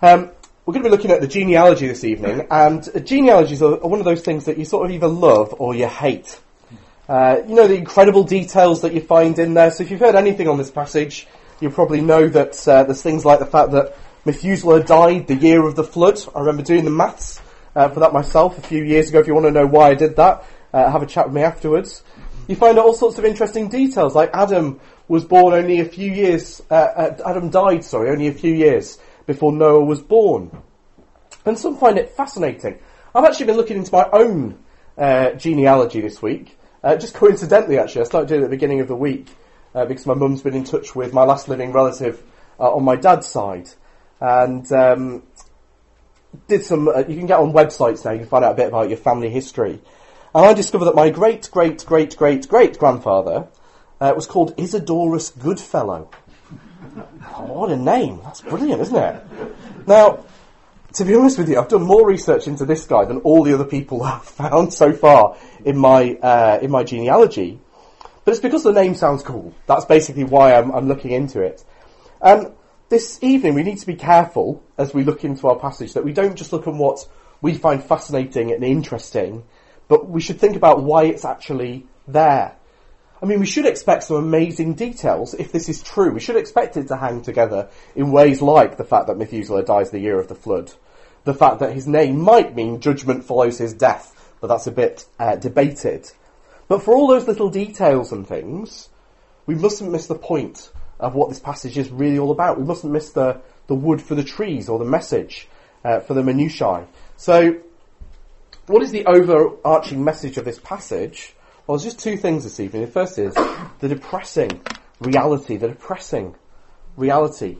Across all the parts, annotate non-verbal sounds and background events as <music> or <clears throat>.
Um, we're going to be looking at the genealogy this evening, and uh, genealogies are, one of those things that you sort of either love or you hate. Uh, you know the incredible details that you find in there. So if you've heard anything on this passage, you probably know that uh, there's things like the fact that Methuselah died the year of the flood. I remember doing the maths uh, for that myself a few years ago. If you want to know why I did that, uh, have a chat with me afterwards. You find all sorts of interesting details, like Adam was born only a few years. Uh, Adam died, sorry, only a few years before Noah was born. And some find it fascinating. I've actually been looking into my own uh, genealogy this week. Uh, just coincidentally, actually, I started doing it at the beginning of the week uh, because my mum's been in touch with my last living relative uh, on my dad's side, and um, did some. Uh, you can get on websites now. You can find out a bit about your family history. And I discovered that my great great great great great grandfather uh, was called Isidorus Goodfellow. Oh, what a name! That's brilliant, isn't it? Now, to be honest with you, I've done more research into this guy than all the other people <laughs> I've found so far in my uh, in my genealogy. But it's because the name sounds cool. That's basically why I'm, I'm looking into it. And this evening, we need to be careful as we look into our passage that we don't just look at what we find fascinating and interesting, but we should think about why it's actually there. I mean, we should expect some amazing details if this is true. We should expect it to hang together in ways like the fact that Methuselah dies the year of the flood, the fact that his name might mean judgment follows his death, but that's a bit uh, debated. But for all those little details and things, we mustn't miss the point of what this passage is really all about. We mustn't miss the, the wood for the trees or the message uh, for the minutiae. So, what is the overarching message of this passage? Well, there's just two things this evening. The first is the depressing reality, the depressing reality.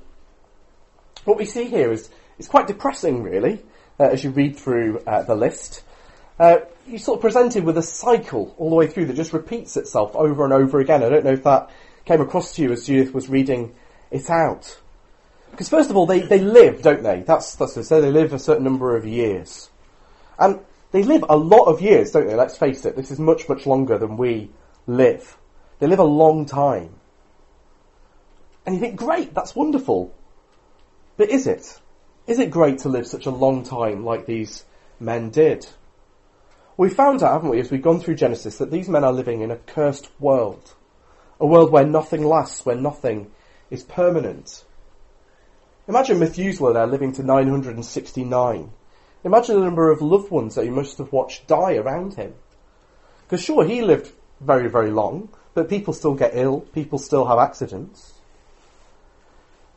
What we see here is, it's quite depressing, really, uh, as you read through uh, the list. Uh, you're sort of presented with a cycle all the way through that just repeats itself over and over again. I don't know if that came across to you as Judith was reading it out. Because first of all, they, they live, don't they? That's, that's what they say. They live a certain number of years. And they live a lot of years, don't they? Let's face it. This is much, much longer than we live. They live a long time. And you think, great, that's wonderful. But is it? Is it great to live such a long time like these men did? We found out, haven't we, as we've gone through Genesis, that these men are living in a cursed world. A world where nothing lasts, where nothing is permanent. Imagine Methuselah there living to 969. Imagine the number of loved ones that he must have watched die around him. Because sure, he lived very, very long, but people still get ill, people still have accidents.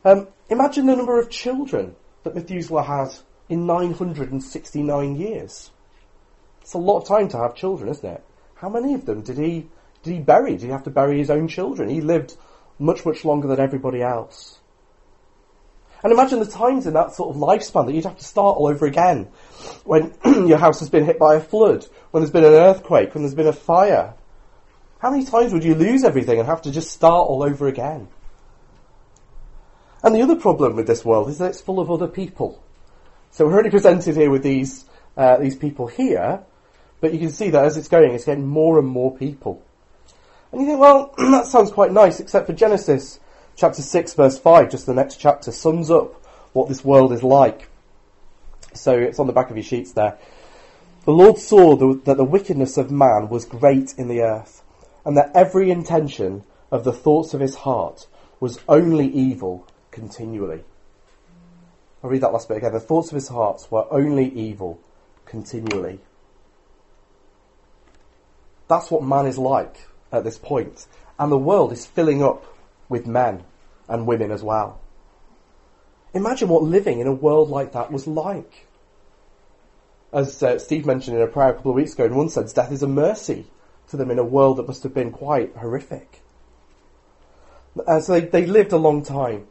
Um, imagine the number of children that Methuselah had in 969 years. It's a lot of time to have children, isn't it? How many of them did he did he bury? Did he have to bury his own children? He lived much, much longer than everybody else. And imagine the times in that sort of lifespan that you'd have to start all over again. When <clears throat> your house has been hit by a flood, when there's been an earthquake, when there's been a fire. How many times would you lose everything and have to just start all over again? And the other problem with this world is that it's full of other people. So we're only presented here with these, uh, these people here, but you can see that as it's going, it's getting more and more people. And you think, well, <clears throat> that sounds quite nice, except for Genesis chapter 6 verse 5, just the next chapter, sums up what this world is like. So it's on the back of your sheets there. The Lord saw the, that the wickedness of man was great in the earth, and that every intention of the thoughts of his heart was only evil continually. I'll read that last bit again. The thoughts of his heart were only evil continually. That's what man is like at this point. And the world is filling up with men and women as well. Imagine what living in a world like that was like. As uh, Steve mentioned in a prayer a couple of weeks ago, in one sense, death is a mercy to them in a world that must have been quite horrific. Uh, so they, they lived a long time.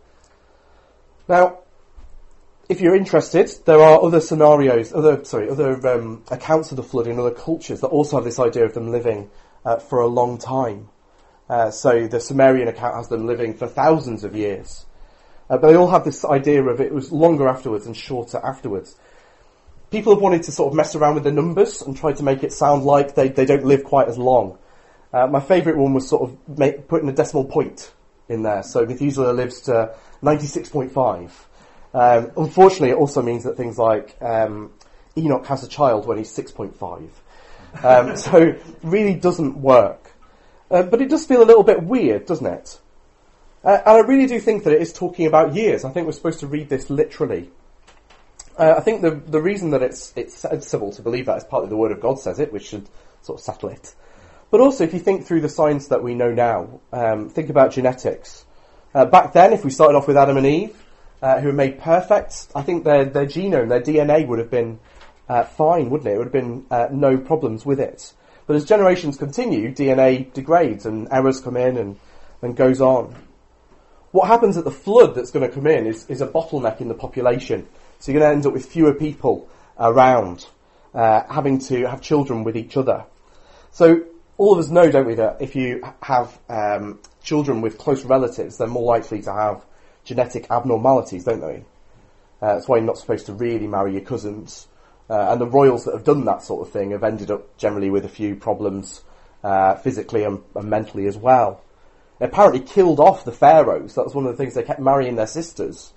Now, if you're interested, there are other scenarios, other sorry, other um, accounts of the flood in other cultures that also have this idea of them living uh, for a long time. Uh, so the Sumerian account has them living for thousands of years. Uh, but they all have this idea of it was longer afterwards and shorter afterwards. People have wanted to sort of mess around with the numbers and try to make it sound like they, they don't live quite as long. Uh, my favourite one was sort of make, putting a decimal point in there. So Methuselah lives to 96.5. Um, unfortunately, it also means that things like um, Enoch has a child when he's 6.5. Um, <laughs> so really doesn't work. Uh, but it does feel a little bit weird, doesn't it? Uh, and I really do think that it is talking about years. I think we're supposed to read this literally. Uh, I think the the reason that it's it's sensible to believe that is partly the Word of God says it, which should sort of settle it. But also, if you think through the science that we know now, um, think about genetics. Uh, back then, if we started off with Adam and Eve, uh, who were made perfect, I think their their genome, their DNA would have been uh, fine, wouldn't it? It would have been no problems with it. But as generations continue, DNA degrades and errors come in and, and goes on. What happens at the flood that's going to come in is, is a bottleneck in the population. So you're going to end up with fewer people around, uh, having to have children with each other. So all of us know, don't we, that if you have um, children with close relatives, they're more likely to have genetic abnormalities, don't they? Uh, that's why you're not supposed to really marry your cousins. Uh, and the royals that have done that sort of thing have ended up generally with a few problems uh, physically and, and, mentally as well. They apparently killed off the pharaohs. That was one of the things they kept marrying their sisters.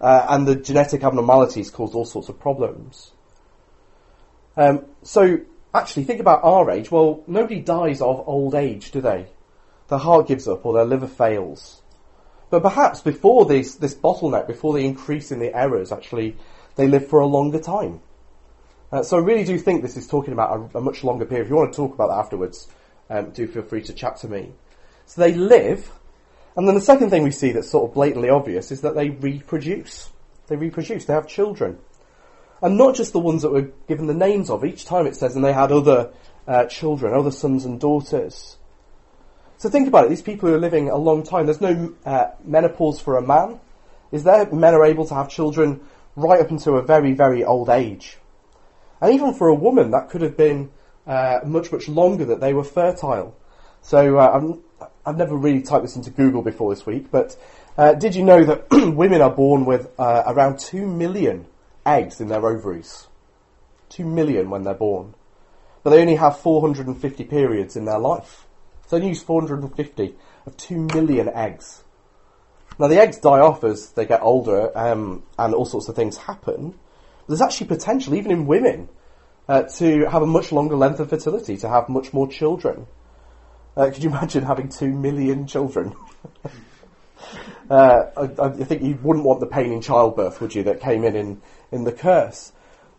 Uh, and the genetic abnormalities caused all sorts of problems. Um, so, actually, think about our age. Well, nobody dies of old age, do they? Their heart gives up or their liver fails. But perhaps before this, this bottleneck, before the increase in the errors, actually, they live for a longer time. Uh, so I really do think this is talking about a, a, much longer period. If you want to talk about that afterwards, um, do feel free to chat to me. So they live, and then the second thing we see that's sort of blatantly obvious is that they reproduce. They reproduce. They have children, and not just the ones that were given the names of. Each time it says, and they had other uh, children, other sons and daughters. So think about it. These people who are living a long time. There's no uh, menopause for a man. Is there? Men are able to have children right up into a very, very old age. And even for a woman, that could have been uh, much, much longer that they were fertile. So uh, I've never really typed this into Google before this week, but uh, did you know that <clears throat> women are born with uh, around 2 million eggs in their ovaries? 2 million when they're born. But they only have 450 periods in their life. So they use 450 of 2 million eggs. Now the eggs die off as they get older, um, and all sorts of things happen there's actually potential, even in women, uh, to have a much longer length of fertility, to have much more children. Uh, could you imagine having two million children? <laughs> uh, I, I, think you wouldn't want the pain in childbirth, would you, that came in, in in the curse.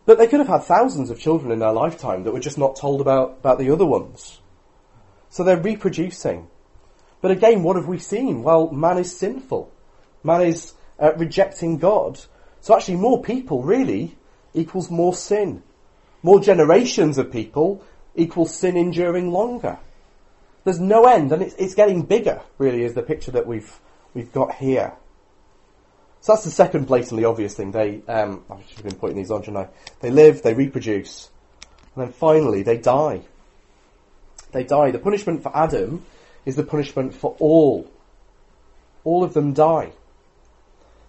But they could have had thousands of children in their lifetime that were just not told about, about the other ones. So they're reproducing. But again, what have we seen? Well, man is sinful. Man is uh, rejecting God. So actually more people really equals more sin. More generations of people equals sin enduring longer. There's no end and it's, it's getting bigger really is the picture that we've, we've got here. So that's the second blatantly obvious thing. They, um, I should have been pointing these on, shouldn't I? They live, they reproduce, and then finally they die. They die. The punishment for Adam is the punishment for all. All of them die.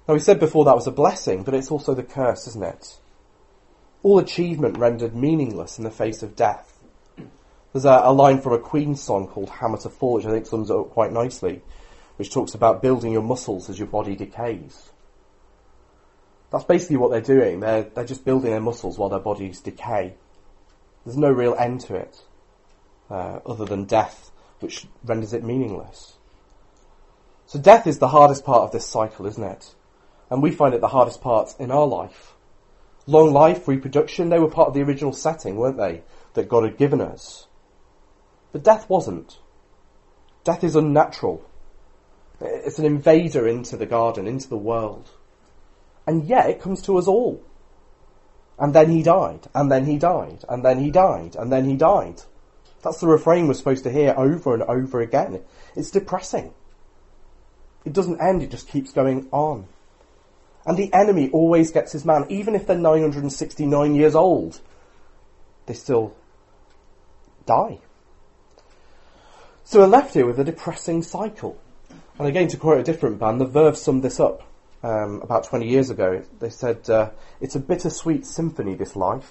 Now we said before that was a blessing, but it's also the curse, isn't it? All achievement rendered meaningless in the face of death. There's a, a line from a Queen song called Hammer to Fall, which I think sums it up quite nicely, which talks about building your muscles as your body decays. That's basically what they're doing. They're, they're just building their muscles while their bodies decay. There's no real end to it, uh, other than death, which renders it meaningless. So death is the hardest part of this cycle, isn't it? and we find it the hardest part in our life. Long life, reproduction, they were part of the original setting, weren't they, that God had given us. But death wasn't. Death is unnatural. It's an invader into the garden, into the world. And yet it comes to us all. And then he died, and then he died, and then he died, and then he died. That's the refrain we're supposed to hear over and over again. It's depressing. It doesn't end, it just keeps going on. And the enemy always gets his man, even if they're 969 years old. They still die. So we're left here with a depressing cycle. And again, to quote a different band, the Verve summed this up um, about 20 years ago. They said, uh, It's a bittersweet symphony, this life.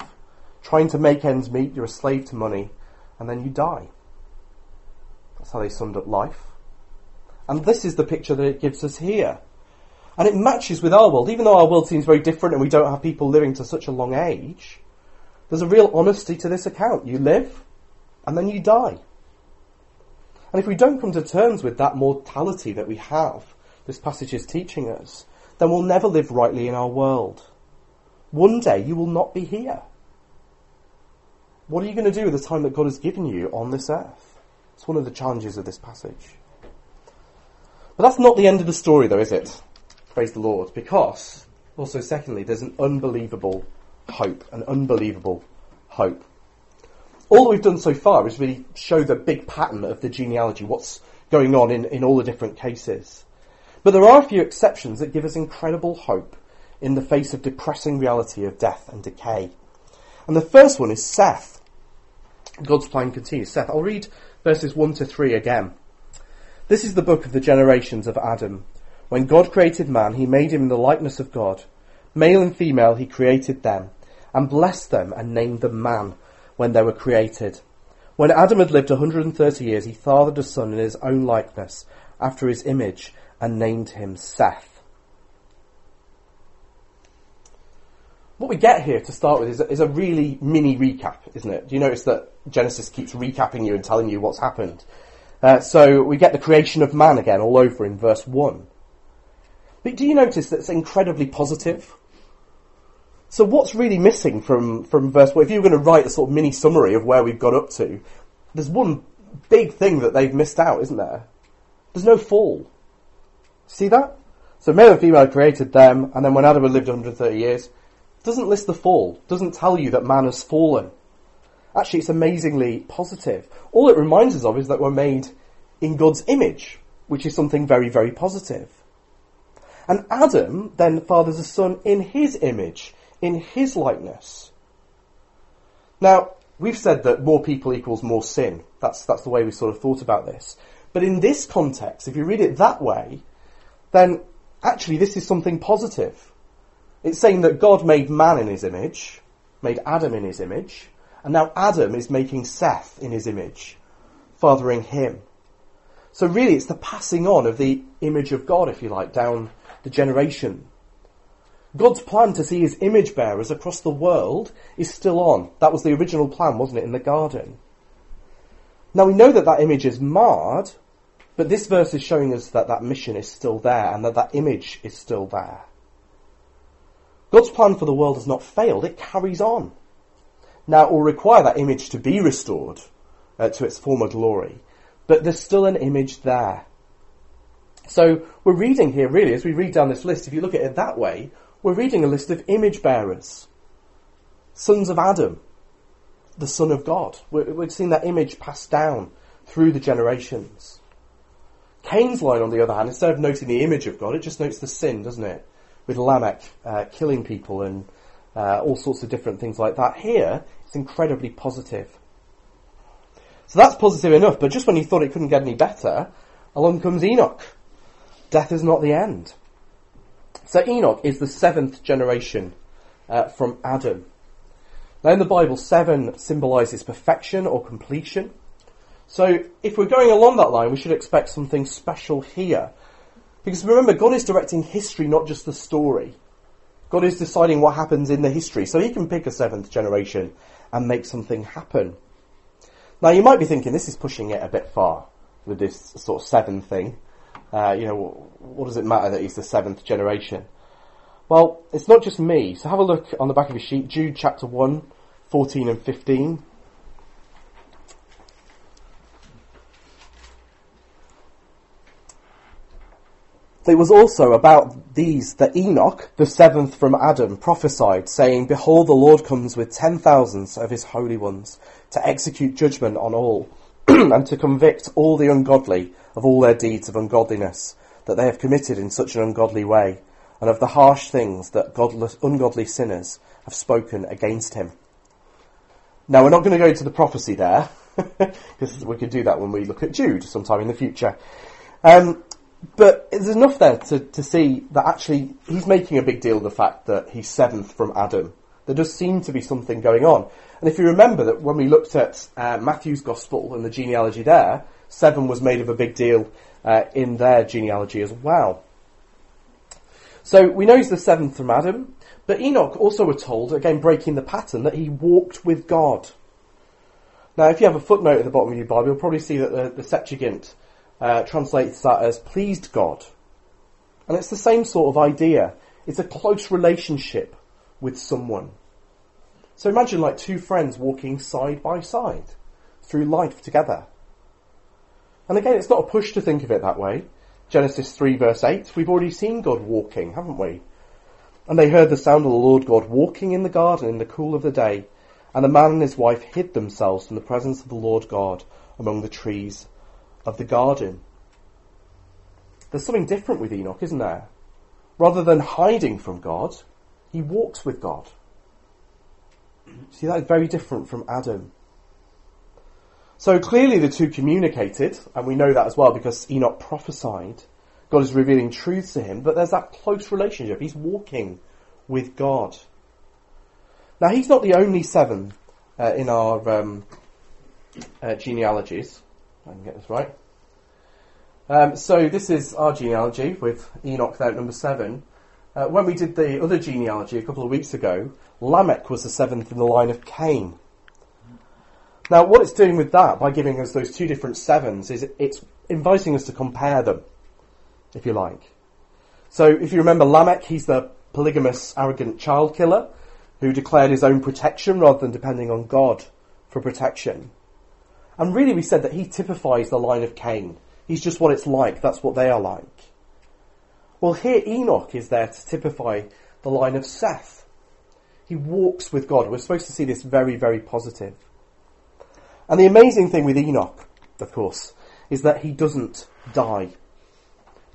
Trying to make ends meet, you're a slave to money, and then you die. That's how they summed up life. And this is the picture that it gives us here. And it matches with our world. Even though our world seems very different and we don't have people living to such a long age, there's a real honesty to this account. You live, and then you die. And if we don't come to terms with that mortality that we have, this passage is teaching us, then we'll never live rightly in our world. One day you will not be here. What are you going to do with the time that God has given you on this earth? It's one of the challenges of this passage. But that's not the end of the story, though, is it? Praise the Lord. Because, also, secondly, there's an unbelievable hope. An unbelievable hope. All we've done so far is really show the big pattern of the genealogy, what's going on in, in all the different cases. But there are a few exceptions that give us incredible hope in the face of depressing reality of death and decay. And the first one is Seth. God's plan continues. Seth, I'll read verses 1 to 3 again. This is the book of the generations of Adam. When God created man, he made him in the likeness of God. Male and female, he created them, and blessed them and named them man when they were created. When Adam had lived 130 years, he fathered a son in his own likeness, after his image, and named him Seth. What we get here to start with is a, is a really mini recap, isn't it? Do you notice that Genesis keeps recapping you and telling you what's happened? Uh, so we get the creation of man again all over in verse 1. But do you notice that it's incredibly positive? So what's really missing from, from verse 1? If you were going to write a sort of mini summary of where we've got up to, there's one big thing that they've missed out, isn't there? There's no fall. See that? So male and female created them, and then when Adam had lived 130 years, doesn't list the fall, doesn't tell you that man has fallen. Actually, it's amazingly positive. All it reminds us of is that we're made in God's image, which is something very, very positive. And Adam then fathers a son in his image, in his likeness. Now, we've said that more people equals more sin. That's, that's the way we sort of thought about this. But in this context, if you read it that way, then actually this is something positive. It's saying that God made man in his image, made Adam in his image, and now Adam is making Seth in his image, fathering him. So really it's the passing on of the image of God, if you like, down the generation. God's plan to see his image bearers across the world is still on. That was the original plan, wasn't it, in the garden? Now we know that that image is marred, but this verse is showing us that that mission is still there and that that image is still there. God's plan for the world has not failed, it carries on. Now, it will require that image to be restored uh, to its former glory, but there's still an image there. So we're reading here, really, as we read down this list, if you look at it that way, we're reading a list of image bearers, sons of Adam, the Son of God. We're, we're seeing that image passed down through the generations. Cain's line, on the other hand, instead of noting the image of God, it just notes the sin, doesn't it? With Lamech uh, killing people and uh, all sorts of different things like that. Here, it's incredibly positive. So that's positive enough, but just when you thought it couldn't get any better, along comes Enoch. Death is not the end. So Enoch is the seventh generation uh, from Adam. Now in the Bible, seven symbolises perfection or completion. So if we're going along that line, we should expect something special here. Because remember, God is directing history, not just the story. God is deciding what happens in the history. So he can pick a seventh generation and make something happen. Now you might be thinking this is pushing it a bit far with this sort of seven thing. Uh, you know, what does it matter that he's the seventh generation? Well, it's not just me. So have a look on the back of your sheet, Jude chapter 1, 14 and 15. It was also about these that Enoch, the seventh from Adam, prophesied, saying, Behold, the Lord comes with ten thousands of his holy ones to execute judgment on all, <clears throat> and to convict all the ungodly of all their deeds of ungodliness that they have committed in such an ungodly way, and of the harsh things that godless, ungodly sinners have spoken against him. Now, we're not going to go into the prophecy there, <laughs> because we could do that when we look at Jude sometime in the future. Um, but there's enough there to, to see that actually he's making a big deal of the fact that he's seventh from Adam. There does seem to be something going on. And if you remember that when we looked at uh, Matthew's Gospel and the genealogy there, seven was made of a big deal uh, in their genealogy as well. So we know he's the seventh from Adam, but Enoch also we're told, again breaking the pattern, that he walked with God. Now, if you have a footnote at the bottom of your Bible, you'll probably see that the, the Septuagint uh, translates that as pleased God. And it's the same sort of idea. It's a close relationship with someone. So imagine like two friends walking side by side through life together. And again, it's not a push to think of it that way. Genesis 3 verse 8, we've already seen God walking, haven't we? And they heard the sound of the Lord God walking in the garden in the cool of the day. And the man and his wife hid themselves from the presence of the Lord God among the trees of the garden. There's something different with Enoch, isn't there? Rather than hiding from God, he walks with God. See, that is very different from Adam. So clearly the two communicated, and we know that as well because Enoch prophesied. God is revealing truths to him, but there's that close relationship. He's walking with God. Now he's not the only seven uh, in our um, uh, genealogies. I can get this right. Um, so this is our genealogy with Enoch there at number seven. Uh, when we did the other genealogy a couple of weeks ago, Lamech was the seventh in the line of Cain. Now, what it's doing with that, by giving us those two different sevens, is it's inviting us to compare them, if you like. So, if you remember Lamech, he's the polygamous, arrogant child killer who declared his own protection rather than depending on God for protection. And really, we said that he typifies the line of Cain. He's just what it's like, that's what they are like. Well, here Enoch is there to typify the line of Seth. He walks with God. We're supposed to see this very, very positive. And the amazing thing with Enoch, of course, is that he doesn't die.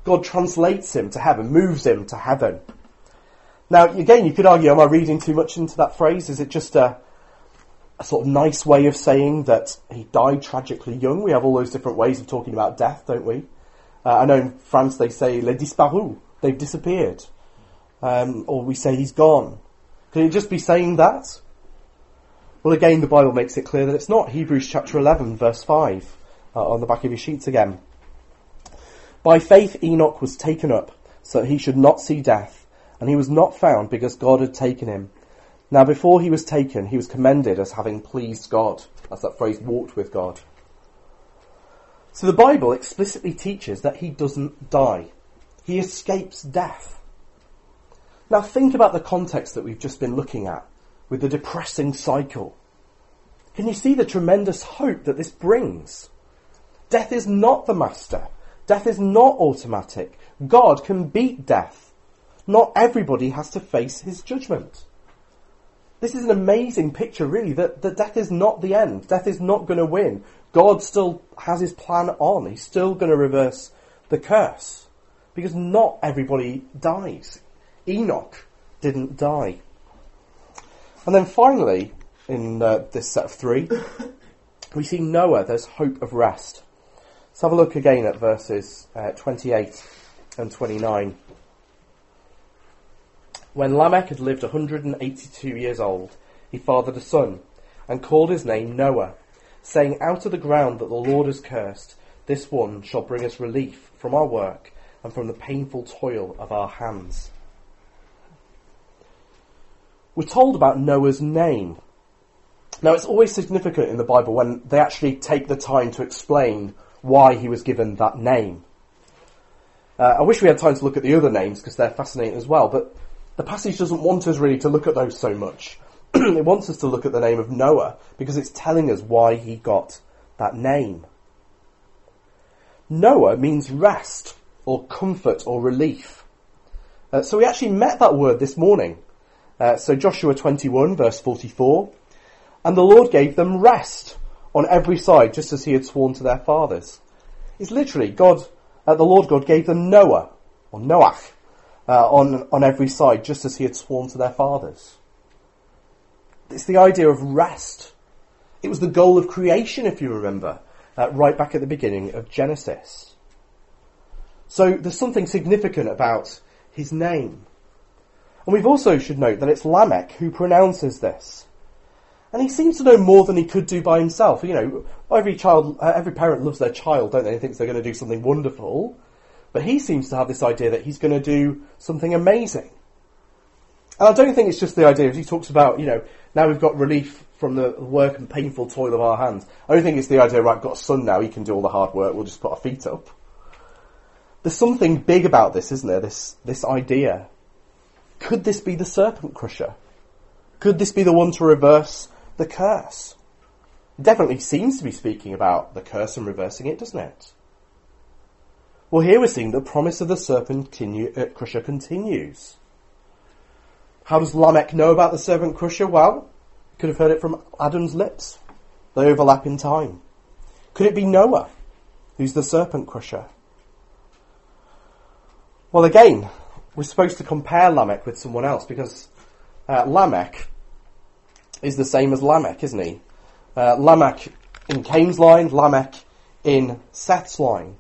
God translates him to heaven, moves him to heaven. Now, again, you could argue, am I reading too much into that phrase? Is it just a, a sort of nice way of saying that he died tragically young? We have all those different ways of talking about death, don't we? Uh, I know in France they say les disparus, they've disappeared. Um, or we say he's gone. Could it just be saying that? Well, again, the Bible makes it clear that it's not. Hebrews chapter 11, verse 5, uh, on the back of your sheets again. By faith, Enoch was taken up so that he should not see death, and he was not found because God had taken him. Now, before he was taken, he was commended as having pleased God. That's that phrase, walked with God. So the Bible explicitly teaches that he doesn't die. He escapes death. Now think about the context that we've just been looking at with the depressing cycle. Can you see the tremendous hope that this brings? Death is not the master. Death is not automatic. God can beat death. Not everybody has to face his judgment. This is an amazing picture, really, that, that death is not the end. Death is not going to win. God still has his plan on. He's still going to reverse the curse. Because not everybody dies. Enoch didn't die. And then finally, in uh, this set of three, <laughs> we see Noah, there's hope of rest. Let's have a look again at verses uh, 28 and 29. When Lamech had lived 182 years old, he fathered a son, and called his name Noah, saying, Out of the ground that the Lord has cursed, this one shall bring us relief from our work and from the painful toil of our hands. We're told about Noah's name. Now, it's always significant in the Bible when they actually take the time to explain why he was given that name. Uh, I wish we had time to look at the other names because they're fascinating as well, but the passage doesn't want us really to look at those so much. <clears throat> it wants us to look at the name of Noah because it's telling us why he got that name. Noah means rest or comfort or relief. Uh, so we actually met that word this morning uh, so Joshua 21 verse 44, and the Lord gave them rest on every side, just as he had sworn to their fathers. It's literally God, uh, the Lord God gave them Noah, or Noach, uh, on, on every side, just as he had sworn to their fathers. It's the idea of rest. It was the goal of creation, if you remember, uh, right back at the beginning of Genesis. So there's something significant about his name. And we've also should note that it's Lamech who pronounces this. And he seems to know more than he could do by himself. You know, every child, uh, every parent loves their child, don't they? And thinks they're going to do something wonderful. But he seems to have this idea that he's going to do something amazing. And I don't think it's just the idea, as he talks about, you know, now we've got relief from the work and painful toil of our hands. I don't think it's the idea, right, got a son now, he can do all the hard work, we'll just put our feet up. There's something big about this, isn't there? This, this idea. Could this be the serpent crusher? Could this be the one to reverse the curse? It definitely seems to be speaking about the curse and reversing it, doesn't it? Well, here we're seeing the promise of the serpent continue, uh, crusher continues. How does Lamech know about the serpent crusher? Well, he could have heard it from Adam's lips. They overlap in time. Could it be Noah, who's the serpent crusher? Well, again, we're supposed to compare Lamech with someone else because uh, Lamech is the same as Lamech, isn't he? Uh, Lamech in Cain's line, Lamech in Seth's line.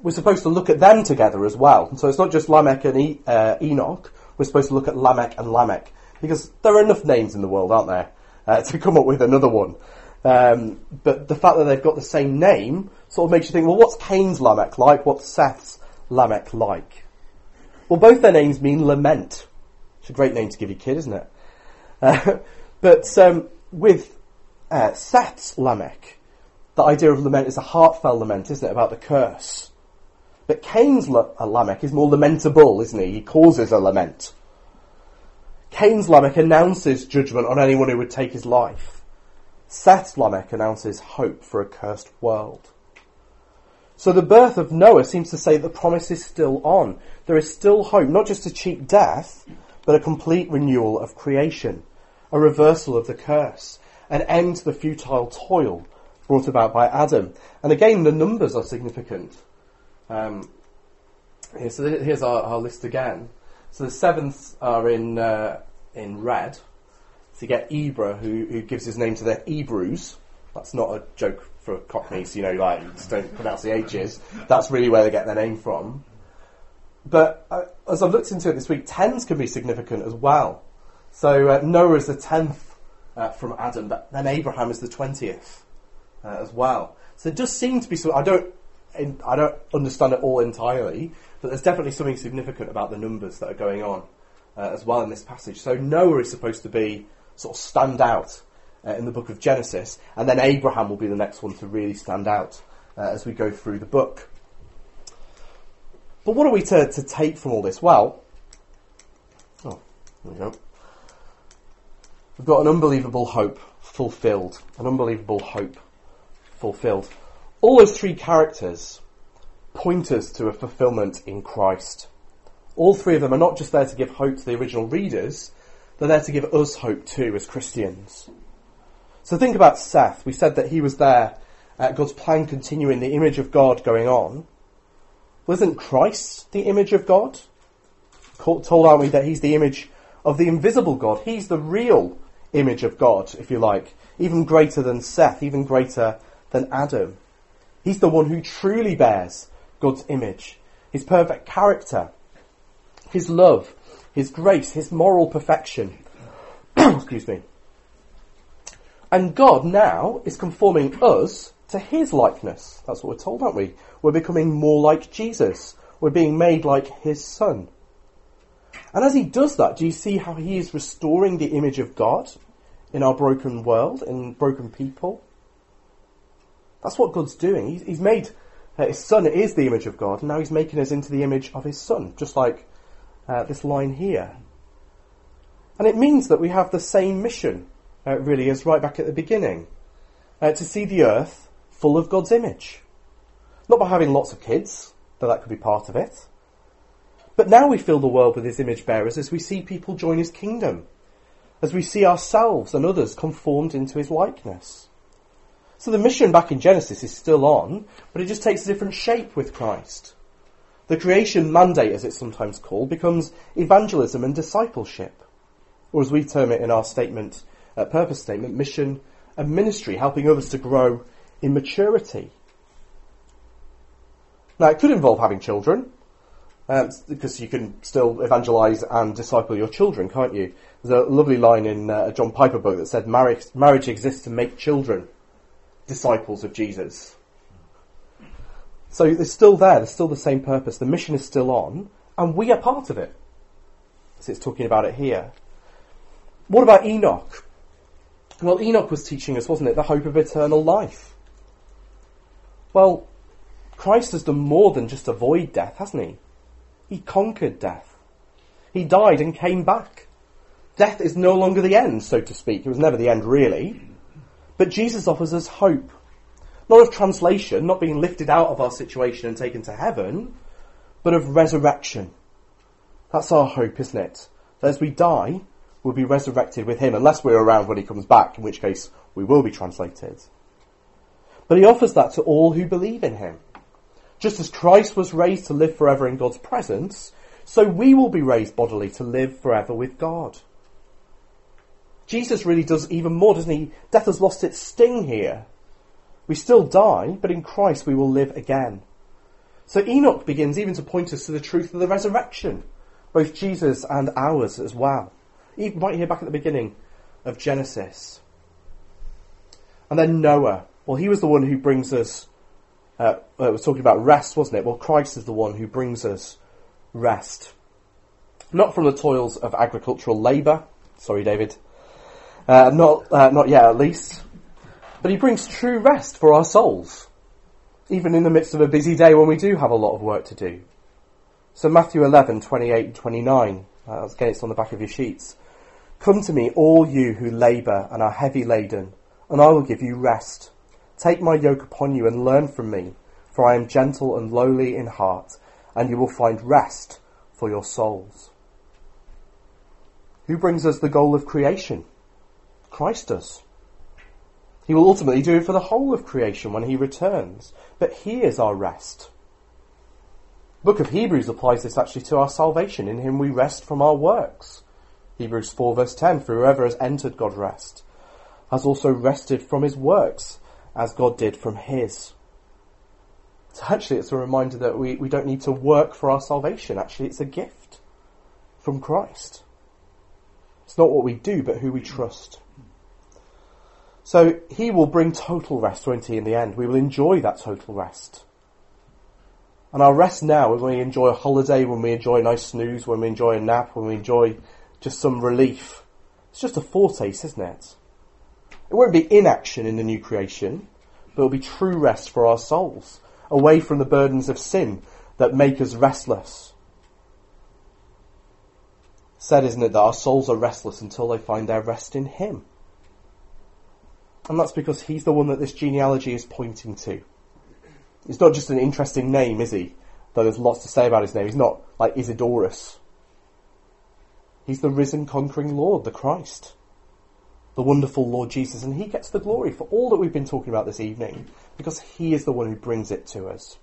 We're supposed to look at them together as well. So it's not just Lamech and e- uh, Enoch. We're supposed to look at Lamech and Lamech because there are enough names in the world, aren't there, uh, <laughs> to come up with another one. Um, but the fact that they've got the same name sort of makes you think, well, what's Cain's Lamech like? What's Seth's Lamech like? Well, both their names mean lament. It's a great name to give your kid, isn't it? Uh, <laughs> but um, with uh, Seth's Lamech, the idea of lament is a heartfelt lament, isn't it, about the curse. But Cain's uh, Lamech is more lamentable, isn't he? He causes a lament. Cain's Lamech announces judgment on anyone who would take his life. Seth's Lamech announces hope for a cursed world. So the birth of Noah seems to say the promise is still on. There is still hope, not just to cheat death, but a complete renewal of creation, a reversal of the curse, an end to the futile toil brought about by Adam. And again, the numbers are significant. Um, here, so here's our, our, list again. So the sevenths are in uh, in red. So you get Ibra, who, who gives his name to the Hebrews. That's not a joke for Cockneys, you know, like, just don't pronounce the H's. That's really where they get their name from. But uh, as I've looked into it this week, tens can be significant as well. So uh, Noah is the tenth uh, from Adam, but then Abraham is the twentieth uh, as well. So it does seem to be. So I don't, I don't understand it all entirely, but there's definitely something significant about the numbers that are going on uh, as well in this passage. So Noah is supposed to be sort of stand out uh, in the book of Genesis, and then Abraham will be the next one to really stand out uh, as we go through the book. But what are we to, to take from all this? Well, oh, there we go. We've got an unbelievable hope fulfilled. An unbelievable hope fulfilled. All those three characters point us to a fulfillment in Christ. All three of them are not just there to give hope to the original readers, they're there to give us hope too as Christians. So think about Seth. We said that he was there, God's plan continuing, the image of God going on. Wasn't Christ the image of God? Told, aren't we, that he's the image of the invisible God? He's the real image of God, if you like. Even greater than Seth, even greater than Adam. He's the one who truly bears God's image. His perfect character, his love, his grace, his moral perfection. <clears throat> Excuse me. And God now is conforming us to his likeness. That's what we're told, aren't we? We're becoming more like Jesus. We're being made like his son. And as he does that, do you see how he is restoring the image of God in our broken world, in broken people? That's what God's doing. He's, made uh, his son is the image of God, and now he's making us into the image of his son, just like uh, this line here. And it means that we have the same mission uh, really is right back at the beginning. Uh, to see the earth full of God's image. Not by having lots of kids, though that could be part of it. But now we fill the world with his image bearers as we see people join his kingdom. As we see ourselves and others conformed into his likeness. So the mission back in Genesis is still on, but it just takes a different shape with Christ. The creation mandate, as it's sometimes called, becomes evangelism and discipleship. Or as we term it in our statement uh, purpose statement, mission and ministry, helping others to grow in maturity. Now, it could involve having children, um, because you can still evangelize and disciple your children, can't you? There's a lovely line in uh, a John Piper book that said, marriage, marriage exists to make children disciples of Jesus. So it's still there, there's still the same purpose, the mission is still on, and we are part of it. As it's talking about it here. What about Enoch? Well, Enoch was teaching us, wasn't it, the hope of eternal life. Well, Christ has done more than just avoid death, hasn't he? He conquered death. He died and came back. Death is no longer the end, so to speak. It was never the end, really. But Jesus offers us hope. Not of translation, not being lifted out of our situation and taken to heaven, but of resurrection. That's our hope, isn't it? That as we die, we'll be resurrected with him, unless we're around when he comes back, in which case we will be translated. But he offers that to all who believe in him. Just as Christ was raised to live forever in God's presence, so we will be raised bodily to live forever with God. Jesus really does even more, doesn't he? Death has lost its sting here. We still die, but in Christ we will live again. So Enoch begins even to point us to the truth of the resurrection, both Jesus and ours as well. Even right here back at the beginning of Genesis. And then Noah. Well, he was the one who brings us, uh, it was talking about rest, wasn't it? Well, Christ is the one who brings us rest. Not from the toils of agricultural labour. Sorry, David. Uh, not, uh, not yet, at least. But he brings true rest for our souls, even in the midst of a busy day when we do have a lot of work to do. So Matthew 11, 28 and 29, uh, again it's on the back of your sheets. Come to me, all you who labour and are heavy laden, and I will give you rest. Take my yoke upon you and learn from me, for I am gentle and lowly in heart, and you will find rest for your souls. Who brings us the goal of creation? Christ does. He will ultimately do it for the whole of creation when he returns. But he is our rest. The book of Hebrews applies this actually to our salvation. In him we rest from our works. Hebrews 4 verse 10, for whoever has entered God's rest has also rested from his works as God did from his. So actually it's a reminder that we, we don't need to work for our salvation. Actually it's a gift from Christ. It's not what we do, but who we trust. So he will bring total rest, won't he, in the end? We will enjoy that total rest. And our rest now, is when we enjoy a holiday, when we enjoy a nice snooze, when we enjoy a nap, when we enjoy just some relief, it's just a foretaste, isn't it? It won't be inaction in the new creation, but it'll be true rest for our souls, away from the burdens of sin that make us restless. Said, isn't it, that our souls are restless until they find their rest in Him. And that's because he's the one that this genealogy is pointing to. It's not just an interesting name, is he? Though there's lots to say about his name. He's not like Isidorus. He's the risen conquering Lord, the Christ. The wonderful Lord Jesus. And he gets the glory for all that we've been talking about this evening because he is the one who brings it to us.